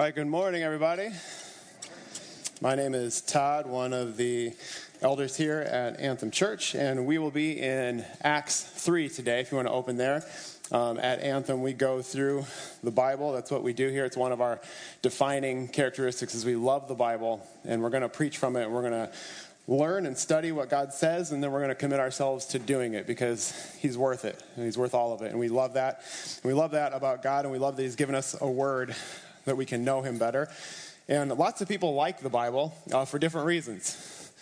All right, good morning, everybody. My name is Todd, one of the elders here at Anthem Church, and we will be in Acts 3 today, if you want to open there. Um, at Anthem, we go through the Bible. That's what we do here. It's one of our defining characteristics is we love the Bible, and we're going to preach from it. and We're going to learn and study what God says, and then we're going to commit ourselves to doing it because He's worth it, and He's worth all of it. And we love that. And we love that about God, and we love that He's given us a word that we can know Him better. And lots of people like the Bible uh, for different reasons.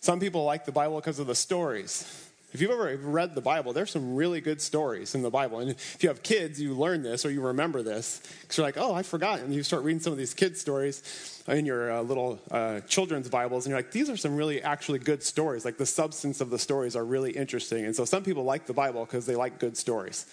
Some people like the Bible because of the stories. If you've ever read the Bible, there's some really good stories in the Bible. And if you have kids, you learn this or you remember this. Because you're like, oh, I forgot. And you start reading some of these kids' stories in your uh, little uh, children's Bibles, and you're like, these are some really actually good stories. Like the substance of the stories are really interesting. And so some people like the Bible because they like good stories.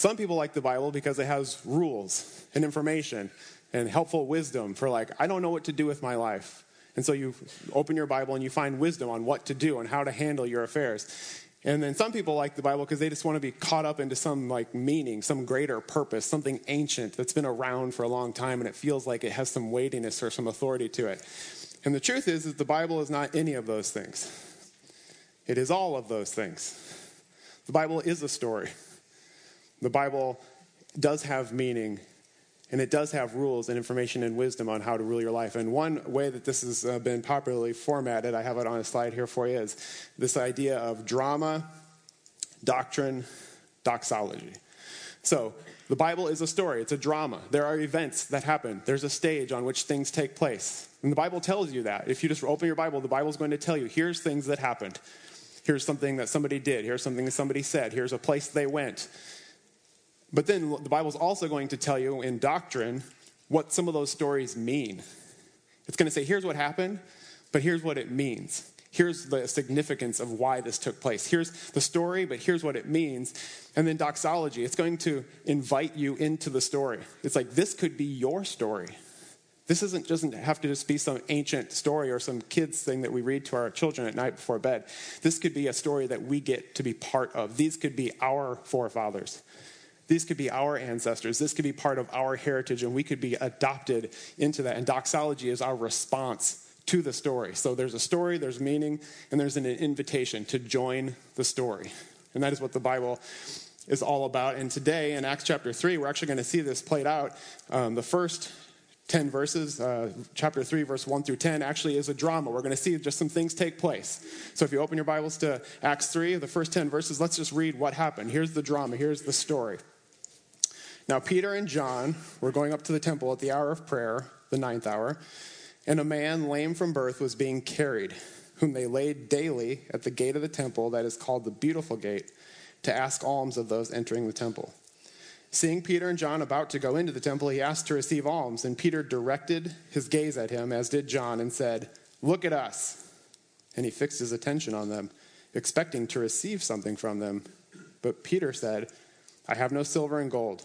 Some people like the Bible because it has rules and information and helpful wisdom for, like, I don't know what to do with my life. And so you open your Bible and you find wisdom on what to do and how to handle your affairs. And then some people like the Bible because they just want to be caught up into some like meaning, some greater purpose, something ancient that's been around for a long time and it feels like it has some weightiness or some authority to it. And the truth is that the Bible is not any of those things. It is all of those things. The Bible is a story. The Bible does have meaning and it does have rules and information and wisdom on how to rule your life. And one way that this has uh, been popularly formatted, I have it on a slide here for you, is this idea of drama, doctrine, doxology. So, the Bible is a story, it's a drama. There are events that happen, there's a stage on which things take place. And the Bible tells you that. If you just open your Bible, the Bible is going to tell you here's things that happened. Here's something that somebody did. Here's something that somebody said. Here's a place they went. But then the Bible's also going to tell you in doctrine what some of those stories mean. It's going to say, here's what happened, but here's what it means. Here's the significance of why this took place. Here's the story, but here's what it means. And then doxology, it's going to invite you into the story. It's like, this could be your story. This isn't, doesn't have to just be some ancient story or some kids thing that we read to our children at night before bed. This could be a story that we get to be part of. These could be our forefathers. These could be our ancestors. This could be part of our heritage, and we could be adopted into that. And doxology is our response to the story. So there's a story, there's meaning, and there's an invitation to join the story. And that is what the Bible is all about. And today in Acts chapter 3, we're actually going to see this played out. Um, the first 10 verses, uh, chapter 3, verse 1 through 10, actually is a drama. We're going to see just some things take place. So if you open your Bibles to Acts 3, the first 10 verses, let's just read what happened. Here's the drama, here's the story. Now, Peter and John were going up to the temple at the hour of prayer, the ninth hour, and a man lame from birth was being carried, whom they laid daily at the gate of the temple that is called the Beautiful Gate, to ask alms of those entering the temple. Seeing Peter and John about to go into the temple, he asked to receive alms, and Peter directed his gaze at him, as did John, and said, Look at us. And he fixed his attention on them, expecting to receive something from them. But Peter said, I have no silver and gold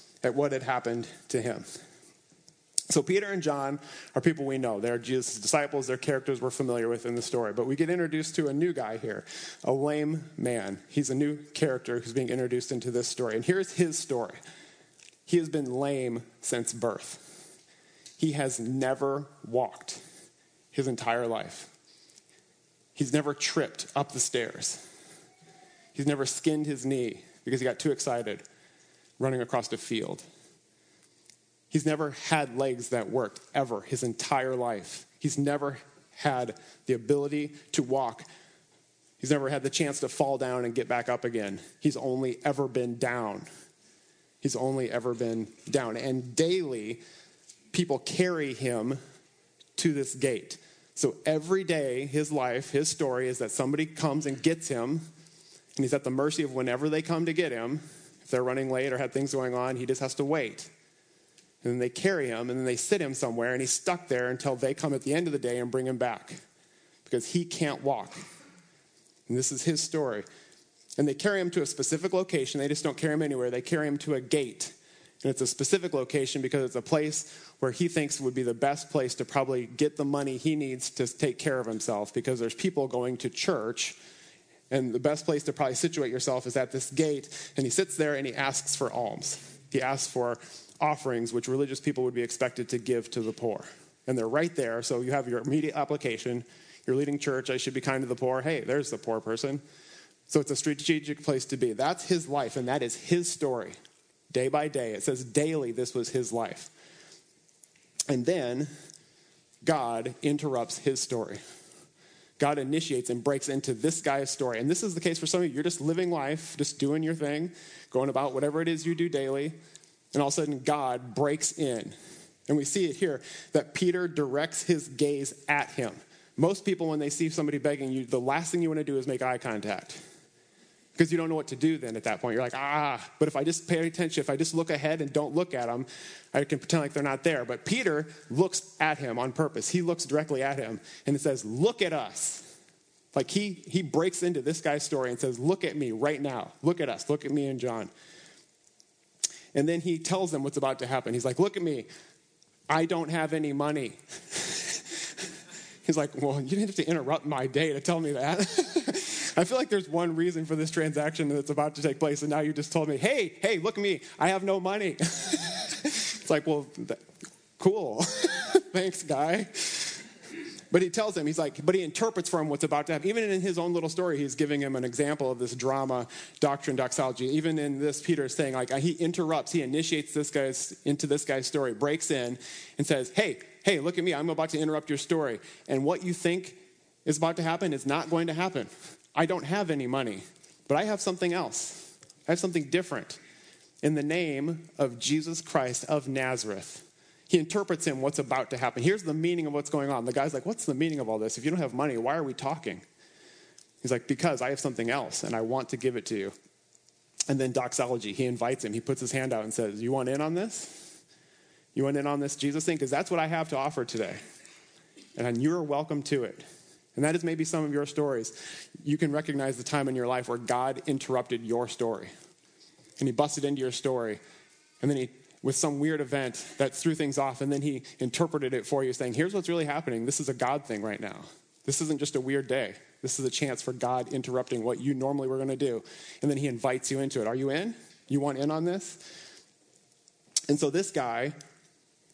at what had happened to him. So, Peter and John are people we know. They're Jesus' disciples, their characters we're familiar with in the story. But we get introduced to a new guy here, a lame man. He's a new character who's being introduced into this story. And here's his story he has been lame since birth, he has never walked his entire life, he's never tripped up the stairs, he's never skinned his knee because he got too excited running across a field. He's never had legs that worked ever his entire life. He's never had the ability to walk. He's never had the chance to fall down and get back up again. He's only ever been down. He's only ever been down. And daily, people carry him to this gate. So every day, his life, his story is that somebody comes and gets him, and he's at the mercy of whenever they come to get him they're running late or had things going on, he just has to wait. And then they carry him and then they sit him somewhere and he's stuck there until they come at the end of the day and bring him back because he can't walk. And this is his story. And they carry him to a specific location. They just don't carry him anywhere. They carry him to a gate. And it's a specific location because it's a place where he thinks would be the best place to probably get the money he needs to take care of himself because there's people going to church. And the best place to probably situate yourself is at this gate. And he sits there and he asks for alms. He asks for offerings, which religious people would be expected to give to the poor. And they're right there. So you have your immediate application. You're leading church. I should be kind to the poor. Hey, there's the poor person. So it's a strategic place to be. That's his life, and that is his story day by day. It says daily this was his life. And then God interrupts his story. God initiates and breaks into this guy's story. And this is the case for some of you. You're just living life, just doing your thing, going about whatever it is you do daily. And all of a sudden, God breaks in. And we see it here that Peter directs his gaze at him. Most people, when they see somebody begging you, the last thing you want to do is make eye contact because you don't know what to do then at that point. You're like, ah, but if I just pay attention, if I just look ahead and don't look at them, I can pretend like they're not there. But Peter looks at him on purpose. He looks directly at him and it says, look at us. Like he, he breaks into this guy's story and says, look at me right now. Look at us. Look at me and John. And then he tells them what's about to happen. He's like, look at me. I don't have any money. He's like, well, you didn't have to interrupt my day to tell me that. I feel like there's one reason for this transaction that's about to take place, and now you just told me, hey, hey, look at me, I have no money. it's like, well, th- cool. Thanks, guy. But he tells him, he's like, but he interprets for him what's about to happen. Even in his own little story, he's giving him an example of this drama, doctrine, doxology. Even in this, Peter is saying, like, uh, he interrupts, he initiates this guy's into this guy's story, breaks in, and says, hey, hey, look at me, I'm about to interrupt your story. And what you think is about to happen is not going to happen. I don't have any money, but I have something else. I have something different. In the name of Jesus Christ of Nazareth, he interprets him what's about to happen. Here's the meaning of what's going on. The guy's like, What's the meaning of all this? If you don't have money, why are we talking? He's like, Because I have something else and I want to give it to you. And then doxology, he invites him. He puts his hand out and says, You want in on this? You want in on this Jesus thing? Because that's what I have to offer today. And you're welcome to it. And that is maybe some of your stories. You can recognize the time in your life where God interrupted your story. And he busted into your story. And then he, with some weird event that threw things off, and then he interpreted it for you, saying, Here's what's really happening. This is a God thing right now. This isn't just a weird day. This is a chance for God interrupting what you normally were going to do. And then he invites you into it. Are you in? You want in on this? And so this guy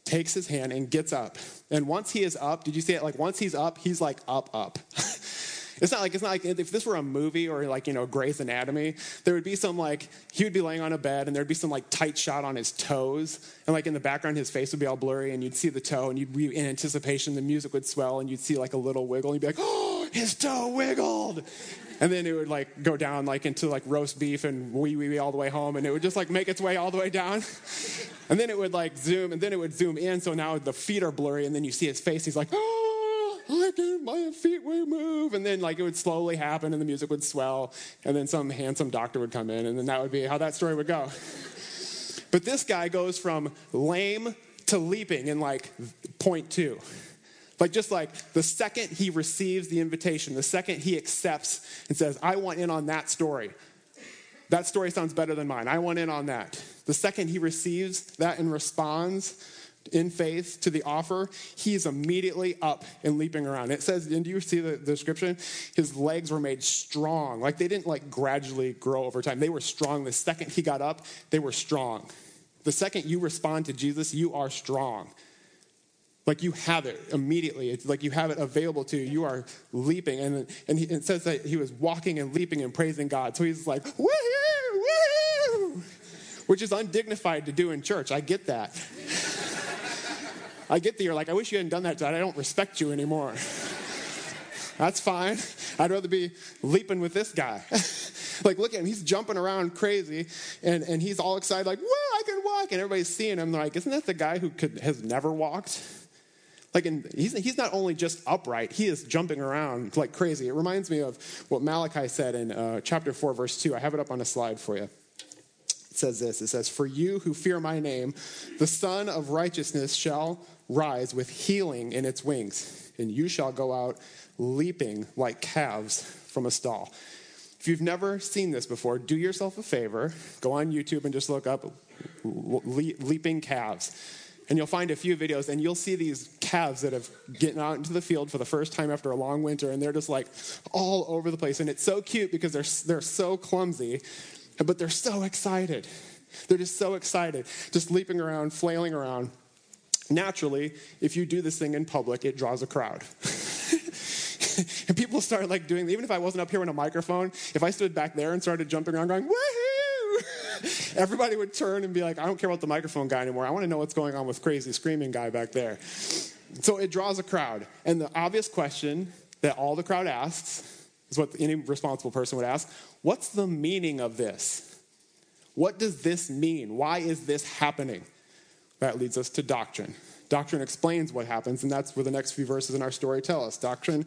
takes his hand and gets up. And once he is up, did you see it? Like once he's up, he's like up, up. it's not like it's not like if this were a movie or like you know Grey's Anatomy, there would be some like he would be laying on a bed and there'd be some like tight shot on his toes, and like in the background his face would be all blurry and you'd see the toe and you'd be in anticipation, the music would swell and you'd see like a little wiggle and you'd be like, oh, his toe wiggled. And then it would like go down like into like roast beef and wee wee wee all the way home, and it would just like make its way all the way down. And then it would like zoom, and then it would zoom in, so now the feet are blurry, and then you see his face. He's like, oh, I can, my feet will move. And then like it would slowly happen, and the music would swell, and then some handsome doctor would come in, and then that would be how that story would go. But this guy goes from lame to leaping in like point two. Like, just like the second he receives the invitation, the second he accepts and says, I want in on that story, that story sounds better than mine. I want in on that. The second he receives that and responds in faith to the offer, he is immediately up and leaping around. It says, and do you see the, the description? His legs were made strong. Like they didn't like gradually grow over time. They were strong. The second he got up, they were strong. The second you respond to Jesus, you are strong. Like you have it immediately. It's like you have it available to you. You are leaping. And, and he, it says that he was walking and leaping and praising God. So he's like, woohoo, woohoo, which is undignified to do in church. I get that. I get that you're like, I wish you hadn't done that, Dad. I don't respect you anymore. That's fine. I'd rather be leaping with this guy. like, look at him. He's jumping around crazy, and, and he's all excited, like, whoa, I can walk. And everybody's seeing him. They're like, isn't that the guy who could, has never walked? Like, in, he's, he's not only just upright, he is jumping around like crazy. It reminds me of what Malachi said in uh, chapter 4, verse 2. I have it up on a slide for you. It says this it says, For you who fear my name, the Sun of Righteousness shall rise with healing in its wings, and you shall go out leaping like calves from a stall. If you've never seen this before, do yourself a favor. Go on YouTube and just look up leaping calves. And you'll find a few videos, and you'll see these calves that have gotten out into the field for the first time after a long winter, and they're just like all over the place. And it's so cute because they're, they're so clumsy, but they're so excited. They're just so excited, just leaping around, flailing around. Naturally, if you do this thing in public, it draws a crowd. and people start like doing, even if I wasn't up here with a microphone, if I stood back there and started jumping around going, woohoo, everybody would turn and be like, I don't care about the microphone guy anymore. I want to know what's going on with crazy screaming guy back there. So it draws a crowd. And the obvious question that all the crowd asks is what any responsible person would ask what's the meaning of this? What does this mean? Why is this happening? That leads us to doctrine. Doctrine explains what happens, and that's where the next few verses in our story tell us. Doctrine,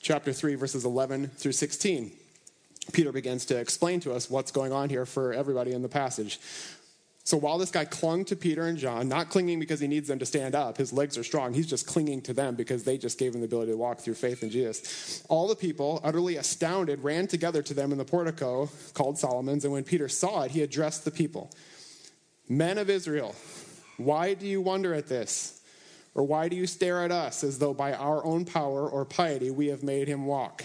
chapter 3, verses 11 through 16. Peter begins to explain to us what's going on here for everybody in the passage. So while this guy clung to Peter and John, not clinging because he needs them to stand up, his legs are strong, he's just clinging to them because they just gave him the ability to walk through faith in Jesus. All the people, utterly astounded, ran together to them in the portico called Solomon's, and when Peter saw it, he addressed the people Men of Israel, why do you wonder at this? Or why do you stare at us as though by our own power or piety we have made him walk?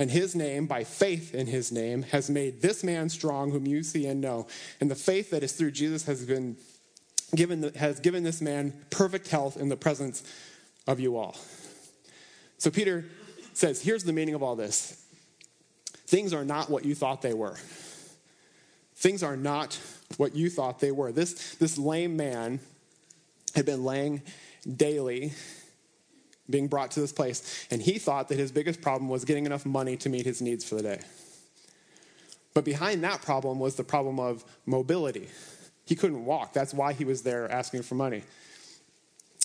And his name, by faith in his name, has made this man strong, whom you see and know. And the faith that is through Jesus has been given, has given this man perfect health in the presence of you all. So Peter says, here's the meaning of all this. Things are not what you thought they were. Things are not what you thought they were. This, this lame man had been laying daily being brought to this place, and he thought that his biggest problem was getting enough money to meet his needs for the day. But behind that problem was the problem of mobility. He couldn't walk. That's why he was there asking for money.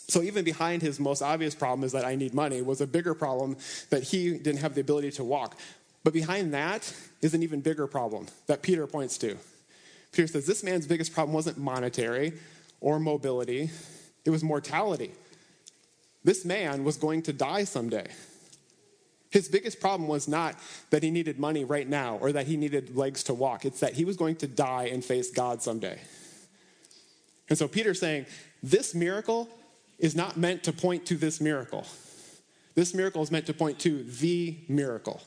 So, even behind his most obvious problem is that I need money, was a bigger problem that he didn't have the ability to walk. But behind that is an even bigger problem that Peter points to. Peter says this man's biggest problem wasn't monetary or mobility, it was mortality. This man was going to die someday. His biggest problem was not that he needed money right now or that he needed legs to walk. It's that he was going to die and face God someday. And so Peter's saying, this miracle is not meant to point to this miracle. This miracle is meant to point to the miracle.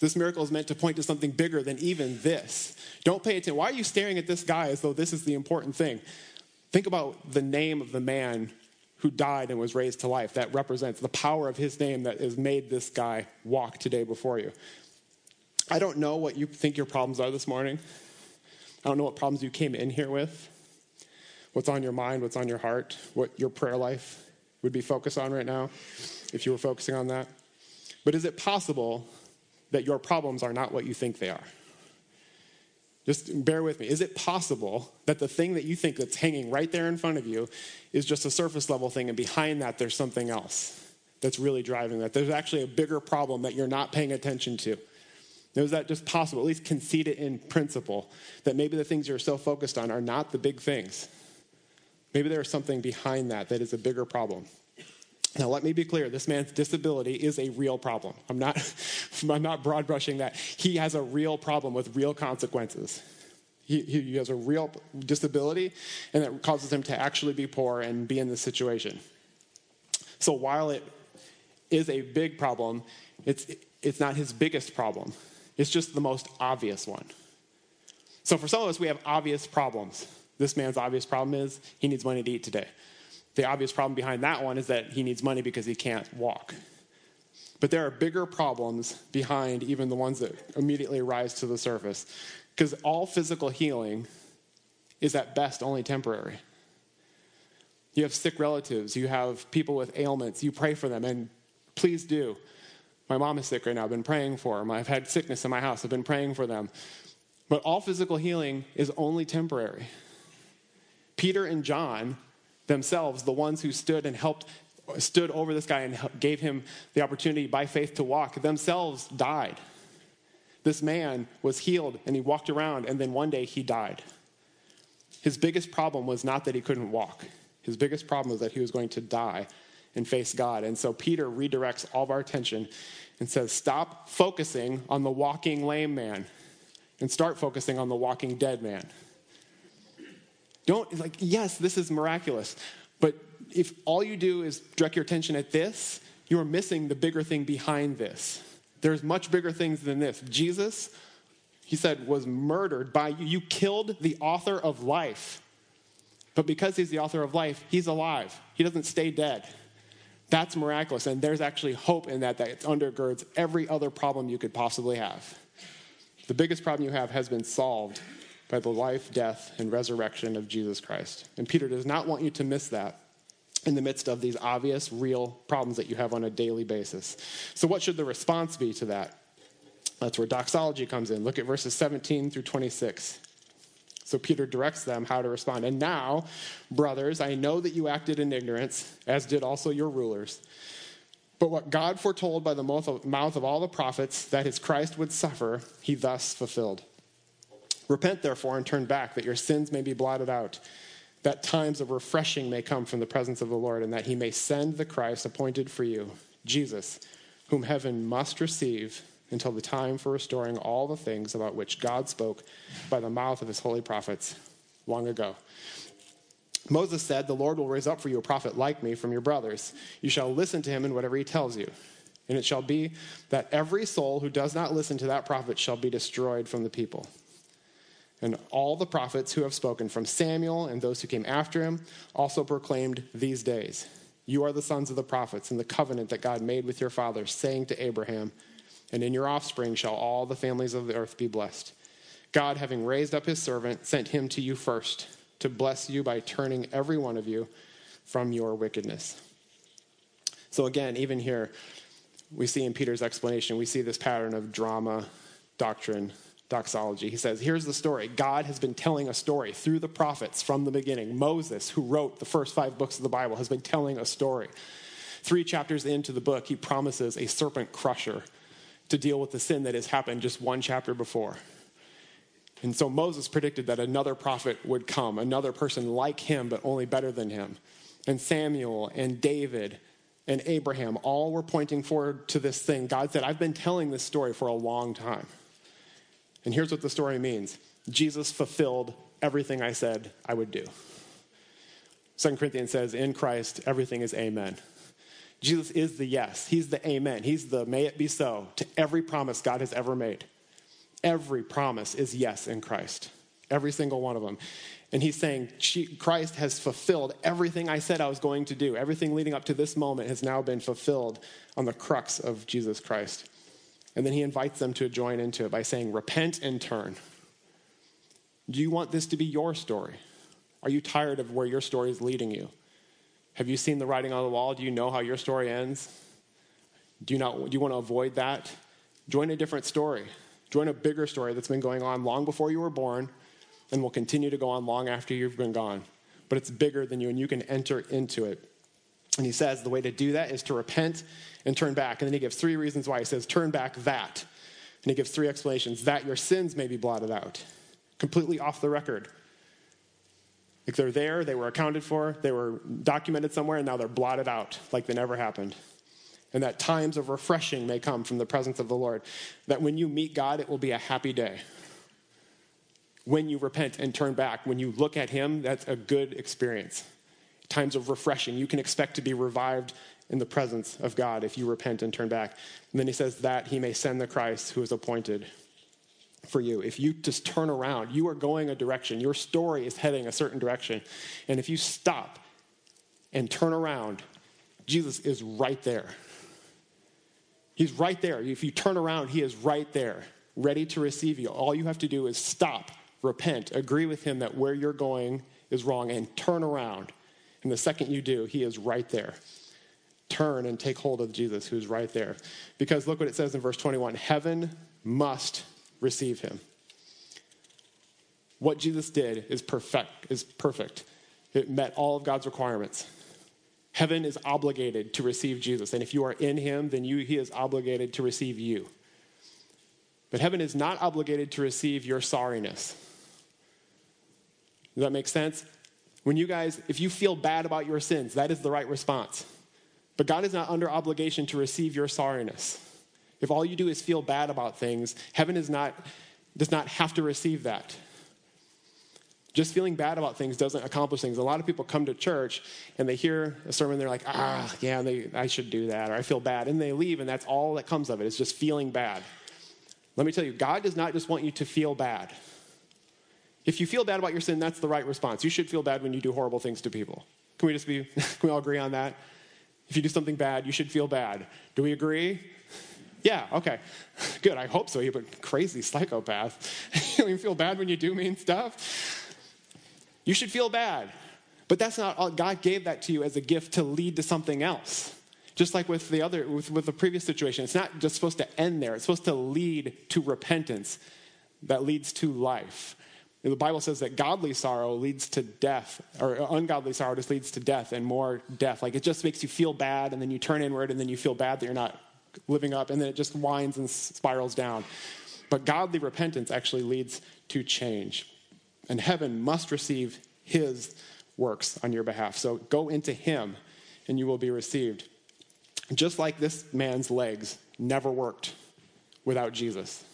This miracle is meant to point to something bigger than even this. Don't pay attention. Why are you staring at this guy as though this is the important thing? Think about the name of the man who died and was raised to life. That represents the power of his name that has made this guy walk today before you. I don't know what you think your problems are this morning. I don't know what problems you came in here with, what's on your mind, what's on your heart, what your prayer life would be focused on right now, if you were focusing on that. But is it possible that your problems are not what you think they are? Just bear with me. Is it possible that the thing that you think that's hanging right there in front of you is just a surface level thing, and behind that there's something else that's really driving that? There's actually a bigger problem that you're not paying attention to. is that just possible? At least concede it in principle that maybe the things you're so focused on are not the big things. Maybe there's something behind that that is a bigger problem. Now, let me be clear this man's disability is a real problem. I'm not, I'm not broad brushing that. He has a real problem with real consequences. He, he has a real disability, and that causes him to actually be poor and be in this situation. So, while it is a big problem, it's, it's not his biggest problem, it's just the most obvious one. So, for some of us, we have obvious problems. This man's obvious problem is he needs money to eat today. The obvious problem behind that one is that he needs money because he can't walk. But there are bigger problems behind even the ones that immediately rise to the surface. Because all physical healing is at best only temporary. You have sick relatives, you have people with ailments, you pray for them, and please do. My mom is sick right now, I've been praying for her. I've had sickness in my house, I've been praying for them. But all physical healing is only temporary. Peter and John themselves, the ones who stood and helped, stood over this guy and gave him the opportunity by faith to walk, themselves died. This man was healed and he walked around, and then one day he died. His biggest problem was not that he couldn't walk, his biggest problem was that he was going to die and face God. And so Peter redirects all of our attention and says, Stop focusing on the walking lame man and start focusing on the walking dead man. Don't, like, yes, this is miraculous, but if all you do is direct your attention at this, you are missing the bigger thing behind this. There's much bigger things than this. Jesus, he said, was murdered by you. You killed the author of life. But because he's the author of life, he's alive. He doesn't stay dead. That's miraculous. And there's actually hope in that that undergirds every other problem you could possibly have. The biggest problem you have has been solved by the life, death, and resurrection of Jesus Christ. And Peter does not want you to miss that in the midst of these obvious, real problems that you have on a daily basis. So, what should the response be to that? That's where doxology comes in. Look at verses 17 through 26. So Peter directs them how to respond. And now, brothers, I know that you acted in ignorance, as did also your rulers. But what God foretold by the mouth of all the prophets that his Christ would suffer, he thus fulfilled. Repent, therefore, and turn back, that your sins may be blotted out, that times of refreshing may come from the presence of the Lord, and that he may send the Christ appointed for you, Jesus, whom heaven must receive until the time for restoring all the things about which God spoke by the mouth of his holy prophets long ago. Moses said, The Lord will raise up for you a prophet like me from your brothers. You shall listen to him in whatever he tells you. And it shall be that every soul who does not listen to that prophet shall be destroyed from the people. And all the prophets who have spoken from Samuel and those who came after him also proclaimed these days You are the sons of the prophets and the covenant that God made with your fathers, saying to Abraham, and in your offspring shall all the families of the earth be blessed. God, having raised up his servant, sent him to you first to bless you by turning every one of you from your wickedness. So, again, even here, we see in Peter's explanation, we see this pattern of drama, doctrine, doxology. He says, Here's the story God has been telling a story through the prophets from the beginning. Moses, who wrote the first five books of the Bible, has been telling a story. Three chapters into the book, he promises a serpent crusher to deal with the sin that has happened just one chapter before. And so Moses predicted that another prophet would come, another person like him, but only better than him. And Samuel and David and Abraham all were pointing forward to this thing. God said, I've been telling this story for a long time. And here's what the story means Jesus fulfilled everything I said I would do. 2 Corinthians says, In Christ, everything is amen. Jesus is the yes. He's the amen. He's the may it be so to every promise God has ever made. Every promise is yes in Christ. Every single one of them. And he's saying, Christ has fulfilled everything I said I was going to do. Everything leading up to this moment has now been fulfilled on the crux of Jesus Christ. And then he invites them to join into it by saying, Repent and turn. Do you want this to be your story? Are you tired of where your story is leading you? Have you seen the writing on the wall? Do you know how your story ends? Do you, not, do you want to avoid that? Join a different story. Join a bigger story that's been going on long before you were born and will continue to go on long after you've been gone. But it's bigger than you, and you can enter into it. And he says the way to do that is to repent and turn back. And then he gives three reasons why. He says, Turn back that. And he gives three explanations that your sins may be blotted out. Completely off the record. Like they're there, they were accounted for, they were documented somewhere, and now they're blotted out like they never happened. And that times of refreshing may come from the presence of the Lord. That when you meet God, it will be a happy day. When you repent and turn back, when you look at Him, that's a good experience. Times of refreshing. You can expect to be revived in the presence of God if you repent and turn back. And then He says that He may send the Christ who is appointed for you. If you just turn around, you are going a direction. Your story is heading a certain direction. And if you stop and turn around, Jesus is right there. He's right there. If you turn around, he is right there, ready to receive you. All you have to do is stop, repent, agree with him that where you're going is wrong, and turn around. And the second you do, he is right there. Turn and take hold of Jesus, who's right there. Because look what it says in verse 21 Heaven must receive him. What Jesus did is perfect, is perfect. It met all of God's requirements. Heaven is obligated to receive Jesus. And if you are in him, then you, he is obligated to receive you. But heaven is not obligated to receive your sorriness. Does that make sense? When you guys, if you feel bad about your sins, that is the right response. But God is not under obligation to receive your sorriness. If all you do is feel bad about things, heaven is not, does not have to receive that. Just feeling bad about things doesn't accomplish things. A lot of people come to church and they hear a sermon, they're like, ah, yeah, they, I should do that, or I feel bad. And they leave, and that's all that comes of it. It's just feeling bad. Let me tell you, God does not just want you to feel bad. If you feel bad about your sin, that's the right response. You should feel bad when you do horrible things to people. Can we just be, can we all agree on that? If you do something bad, you should feel bad. Do we agree? Yeah, okay. Good, I hope so. You're a crazy psychopath. you feel bad when you do mean stuff? You should feel bad. But that's not all. God gave that to you as a gift to lead to something else. Just like with the other, with, with the previous situation, it's not just supposed to end there. It's supposed to lead to repentance that leads to life. The Bible says that godly sorrow leads to death, or ungodly sorrow just leads to death and more death. Like it just makes you feel bad, and then you turn inward, and then you feel bad that you're not living up, and then it just winds and spirals down. But godly repentance actually leads to change. And heaven must receive his works on your behalf. So go into him, and you will be received. Just like this man's legs never worked without Jesus.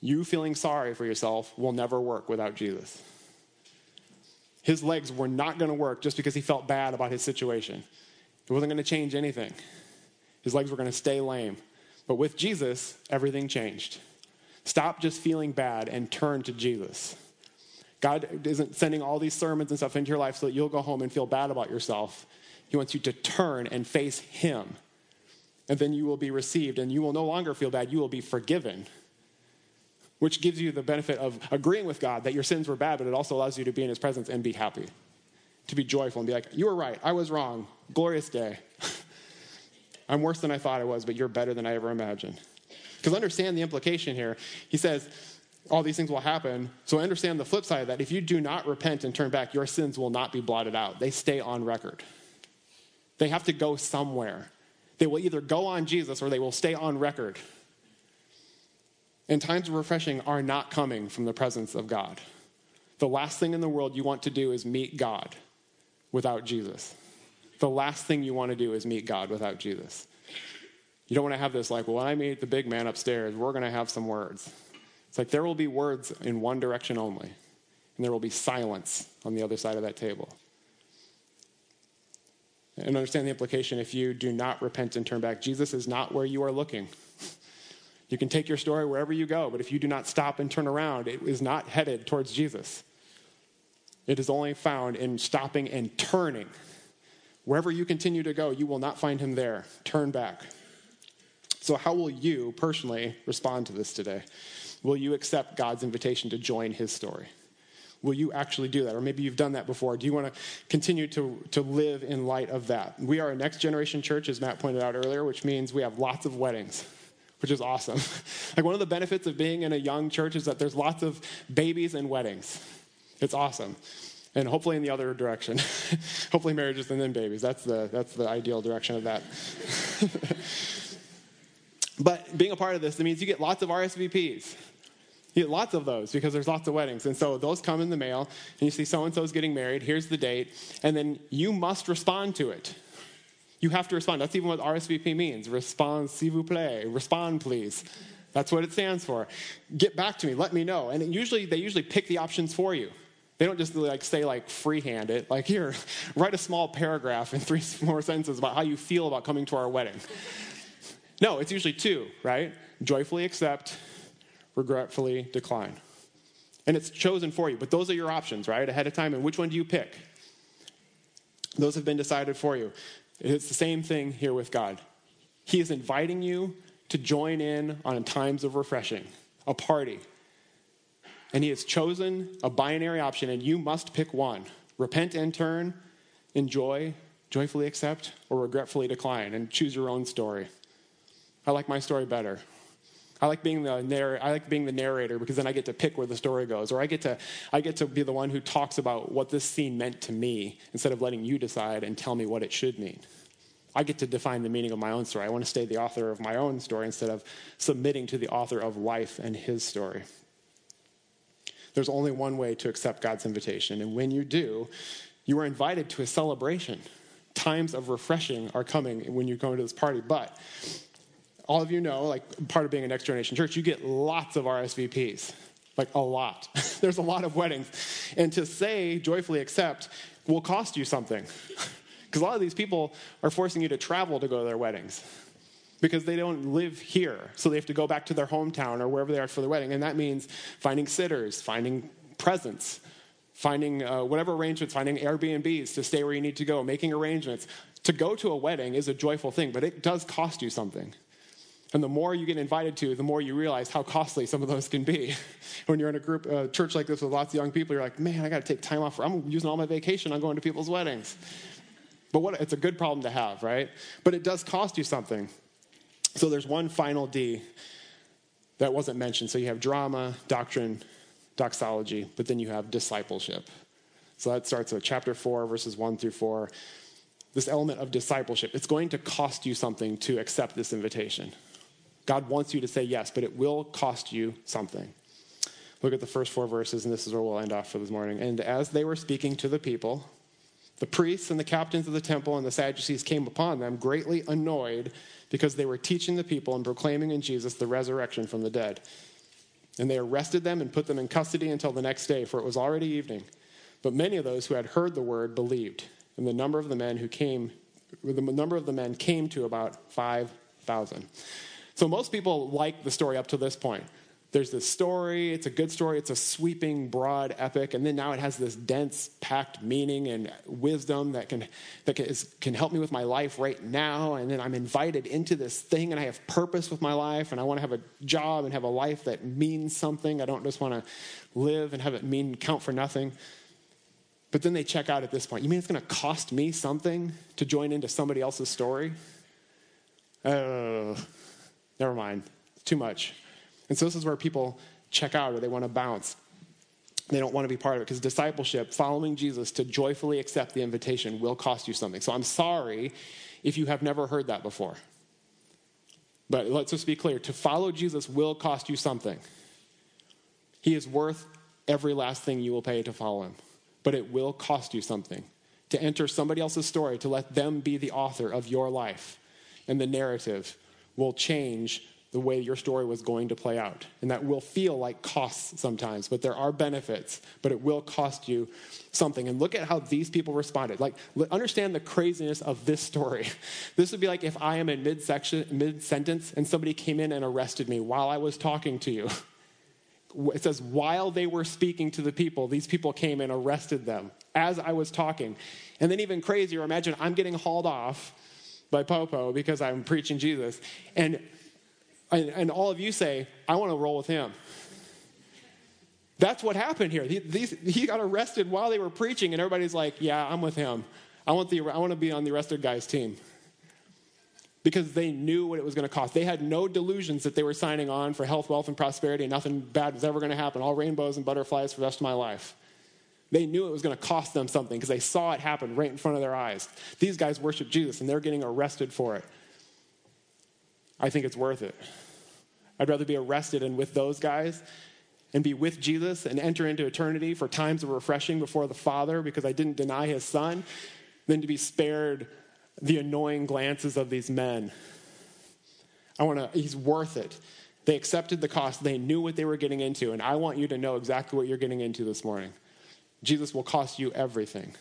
You feeling sorry for yourself will never work without Jesus. His legs were not going to work just because he felt bad about his situation. It wasn't going to change anything. His legs were going to stay lame. But with Jesus, everything changed. Stop just feeling bad and turn to Jesus. God isn't sending all these sermons and stuff into your life so that you'll go home and feel bad about yourself. He wants you to turn and face Him. And then you will be received, and you will no longer feel bad. You will be forgiven which gives you the benefit of agreeing with God that your sins were bad, but it also allows you to be in His presence and be happy, to be joyful and be like, You were right. I was wrong. Glorious day. I'm worse than I thought I was, but you're better than I ever imagined. Because understand the implication here. He says, all these things will happen. So understand the flip side of that. If you do not repent and turn back, your sins will not be blotted out. They stay on record. They have to go somewhere. They will either go on Jesus or they will stay on record. And times of refreshing are not coming from the presence of God. The last thing in the world you want to do is meet God without Jesus. The last thing you want to do is meet God without Jesus. You don't want to have this like, well, when I meet the big man upstairs, we're going to have some words. It's like there will be words in one direction only, and there will be silence on the other side of that table. And understand the implication if you do not repent and turn back, Jesus is not where you are looking. You can take your story wherever you go, but if you do not stop and turn around, it is not headed towards Jesus. It is only found in stopping and turning. Wherever you continue to go, you will not find him there. Turn back. So, how will you personally respond to this today? Will you accept God's invitation to join his story? Will you actually do that? Or maybe you've done that before. Do you want to continue to, to live in light of that? We are a next generation church, as Matt pointed out earlier, which means we have lots of weddings which is awesome. like one of the benefits of being in a young church is that there's lots of babies and weddings. It's awesome. And hopefully in the other direction. hopefully marriages and then babies. That's the that's the ideal direction of that. but being a part of this, it means you get lots of RSVPs. You get lots of those because there's lots of weddings. And so those come in the mail, and you see so and so's getting married, here's the date, and then you must respond to it. You have to respond. That's even what RSVP means. Respond, s'il vous plaît. Respond, please. That's what it stands for. Get back to me. Let me know. And usually, they usually pick the options for you. They don't just like say like freehand it. Like here, write a small paragraph in three more sentences about how you feel about coming to our wedding. No, it's usually two, right? Joyfully accept, regretfully decline. And it's chosen for you. But those are your options, right? Ahead of time. And which one do you pick? Those have been decided for you. It's the same thing here with God. He is inviting you to join in on times of refreshing, a party. And he has chosen a binary option, and you must pick one repent and turn, enjoy, joyfully accept, or regretfully decline, and choose your own story. I like my story better. I like being the narr- I like being the narrator because then I get to pick where the story goes, or I get to I get to be the one who talks about what this scene meant to me instead of letting you decide and tell me what it should mean. I get to define the meaning of my own story. I want to stay the author of my own story instead of submitting to the author of life and his story. There's only one way to accept God's invitation, and when you do, you are invited to a celebration. Times of refreshing are coming when you're going to this party, but all of you know, like part of being a next generation church, you get lots of RSVPs, like a lot. There's a lot of weddings. And to say joyfully accept will cost you something. Because a lot of these people are forcing you to travel to go to their weddings because they don't live here. So they have to go back to their hometown or wherever they are for their wedding. And that means finding sitters, finding presents, finding uh, whatever arrangements, finding Airbnbs to stay where you need to go, making arrangements. To go to a wedding is a joyful thing, but it does cost you something. And the more you get invited to, the more you realize how costly some of those can be. when you're in a group, a church like this with lots of young people, you're like, man, I got to take time off. I'm using all my vacation on going to people's weddings. But what, it's a good problem to have, right? But it does cost you something. So there's one final D that wasn't mentioned. So you have drama, doctrine, doxology, but then you have discipleship. So that starts at chapter 4, verses 1 through 4. This element of discipleship. It's going to cost you something to accept this invitation. God wants you to say yes, but it will cost you something. Look at the first four verses, and this is where we'll end off for this morning. And as they were speaking to the people, the priests and the captains of the temple and the Sadducees came upon them, greatly annoyed because they were teaching the people and proclaiming in Jesus the resurrection from the dead. And they arrested them and put them in custody until the next day, for it was already evening. But many of those who had heard the word believed, and the number of the men who came, the number of the men came to about 5,000. So most people like the story up to this point. There's this story, it's a good story, it's a sweeping, broad epic, and then now it has this dense, packed meaning and wisdom that can, that can, help me with my life right now. And then I'm invited into this thing, and I have purpose with my life, and I want to have a job and have a life that means something. I don't just want to live and have it mean count for nothing. But then they check out at this point. You mean it's going to cost me something to join into somebody else's story? Oh. Never mind. Too much. And so this is where people check out or they want to bounce. They don't want to be part of it because discipleship, following Jesus to joyfully accept the invitation, will cost you something. So I'm sorry if you have never heard that before. But let's just be clear to follow Jesus will cost you something. He is worth every last thing you will pay to follow him, but it will cost you something. To enter somebody else's story, to let them be the author of your life and the narrative will change the way your story was going to play out. And that will feel like costs sometimes, but there are benefits, but it will cost you something. And look at how these people responded. Like, understand the craziness of this story. This would be like if I am in mid section, mid sentence, and somebody came in and arrested me while I was talking to you. It says, while they were speaking to the people, these people came and arrested them as I was talking. And then, even crazier, imagine I'm getting hauled off by Popo because I'm preaching Jesus. And, and, and all of you say, I want to roll with him. That's what happened here. These, he got arrested while they were preaching, and everybody's like, Yeah, I'm with him. I want, the, I want to be on the arrested guy's team. Because they knew what it was going to cost. They had no delusions that they were signing on for health, wealth, and prosperity, and nothing bad was ever going to happen. All rainbows and butterflies for the rest of my life. They knew it was going to cost them something because they saw it happen right in front of their eyes. These guys worship Jesus and they're getting arrested for it. I think it's worth it. I'd rather be arrested and with those guys and be with Jesus and enter into eternity for times of refreshing before the Father because I didn't deny his son than to be spared the annoying glances of these men. I want to, he's worth it. They accepted the cost. They knew what they were getting into. And I want you to know exactly what you're getting into this morning. Jesus will cost you everything.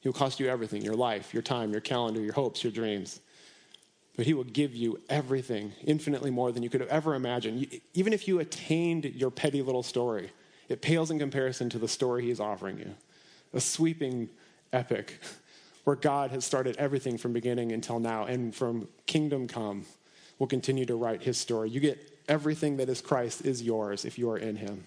He will cost you everything your life, your time, your calendar, your hopes, your dreams. But He will give you everything, infinitely more than you could have ever imagined. Even if you attained your petty little story, it pales in comparison to the story He's offering you a sweeping epic where God has started everything from beginning until now, and from kingdom come will continue to write His story. You get everything that is Christ is yours if you are in him.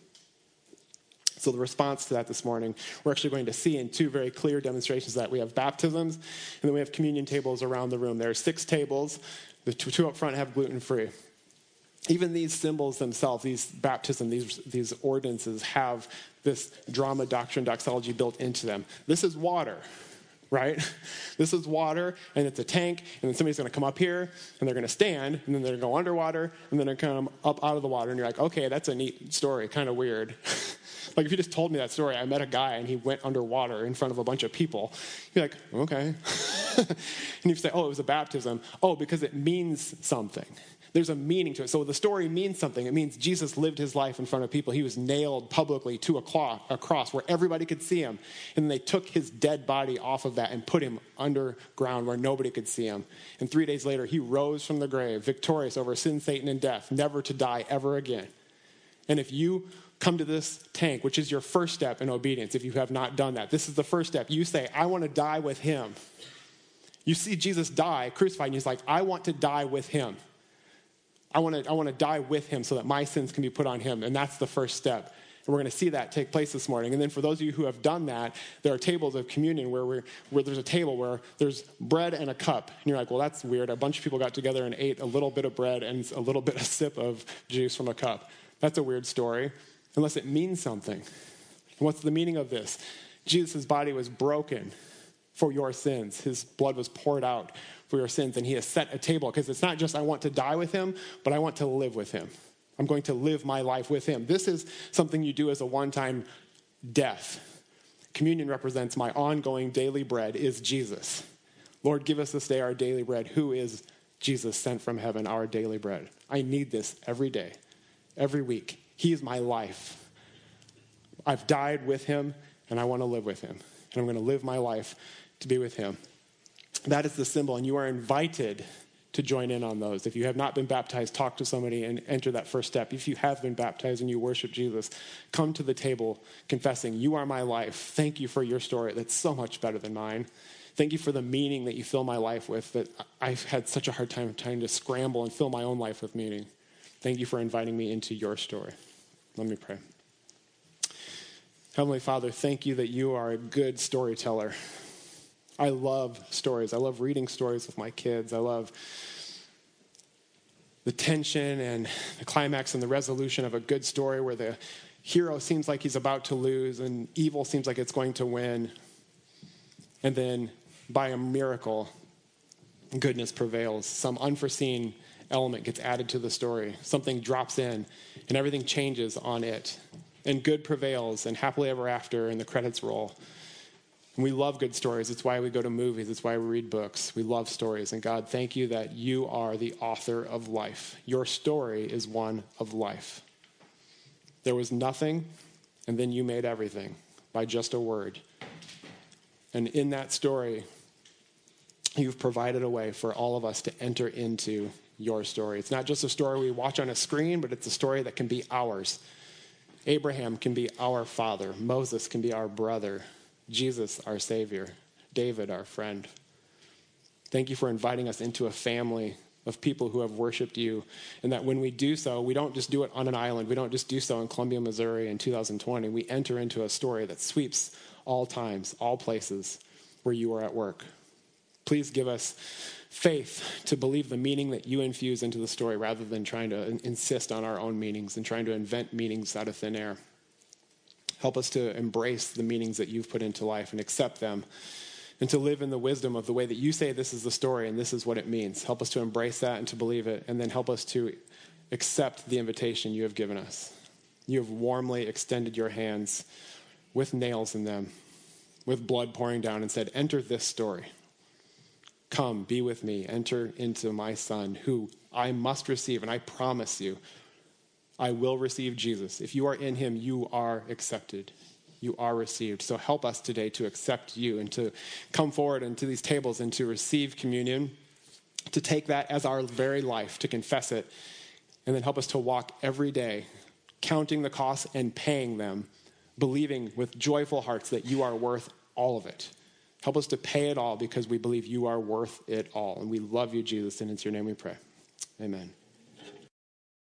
So, the response to that this morning, we're actually going to see in two very clear demonstrations that we have baptisms and then we have communion tables around the room. There are six tables, the two up front have gluten free. Even these symbols themselves, these baptism, these, these ordinances, have this drama, doctrine, doxology built into them. This is water right? This is water, and it's a tank, and then somebody's going to come up here, and they're going to stand, and then they're going to go underwater, and then they're going to come up out of the water, and you're like, okay, that's a neat story, kind of weird. like if you just told me that story, I met a guy, and he went underwater in front of a bunch of people. You're like, okay. and you say, oh, it was a baptism. Oh, because it means something. There's a meaning to it. So the story means something. It means Jesus lived his life in front of people. He was nailed publicly to a, cloth, a cross where everybody could see him. And then they took his dead body off of that and put him underground where nobody could see him. And three days later, he rose from the grave, victorious over sin, Satan, and death, never to die ever again. And if you come to this tank, which is your first step in obedience, if you have not done that, this is the first step. You say, I want to die with him. You see Jesus die, crucified, and he's like, I want to die with him. I want to I want to die with him so that my sins can be put on him. And that's the first step. And we're going to see that take place this morning. And then for those of you who have done that, there are tables of communion where, we're, where there's a table where there's bread and a cup. And you're like, well, that's weird. A bunch of people got together and ate a little bit of bread and a little bit of sip of juice from a cup. That's a weird story, unless it means something. What's the meaning of this? Jesus' body was broken for your sins, his blood was poured out for your sins, and he has set a table because it's not just I want to die with him, but I want to live with him. I'm going to live my life with him. This is something you do as a one time death. Communion represents my ongoing daily bread is Jesus. Lord, give us this day our daily bread. Who is Jesus sent from heaven, our daily bread? I need this every day, every week. He is my life. I've died with him, and I want to live with him. And I'm going to live my life to be with him. That is the symbol, and you are invited to join in on those. If you have not been baptized, talk to somebody and enter that first step. If you have been baptized and you worship Jesus, come to the table confessing, You are my life. Thank you for your story that's so much better than mine. Thank you for the meaning that you fill my life with, that I've had such a hard time trying to scramble and fill my own life with meaning. Thank you for inviting me into your story. Let me pray. Heavenly Father, thank you that you are a good storyteller. I love stories. I love reading stories with my kids. I love the tension and the climax and the resolution of a good story where the hero seems like he's about to lose and evil seems like it's going to win. And then by a miracle, goodness prevails. Some unforeseen element gets added to the story. Something drops in and everything changes on it. And good prevails and happily ever after and the credits roll. And we love good stories. It's why we go to movies. It's why we read books. We love stories. And God, thank you that you are the author of life. Your story is one of life. There was nothing, and then you made everything by just a word. And in that story, you've provided a way for all of us to enter into your story. It's not just a story we watch on a screen, but it's a story that can be ours. Abraham can be our father, Moses can be our brother. Jesus, our Savior, David, our friend. Thank you for inviting us into a family of people who have worshiped you. And that when we do so, we don't just do it on an island. We don't just do so in Columbia, Missouri in 2020. We enter into a story that sweeps all times, all places where you are at work. Please give us faith to believe the meaning that you infuse into the story rather than trying to insist on our own meanings and trying to invent meanings out of thin air. Help us to embrace the meanings that you've put into life and accept them and to live in the wisdom of the way that you say this is the story and this is what it means. Help us to embrace that and to believe it, and then help us to accept the invitation you have given us. You have warmly extended your hands with nails in them, with blood pouring down, and said, Enter this story. Come, be with me. Enter into my son, who I must receive, and I promise you I will receive Jesus. If you are in him, you are accepted. You are received. So help us today to accept you and to come forward into these tables and to receive communion, to take that as our very life, to confess it, and then help us to walk every day, counting the costs and paying them, believing with joyful hearts that you are worth all of it. Help us to pay it all because we believe you are worth it all. And we love you, Jesus, and it's your name we pray. Amen.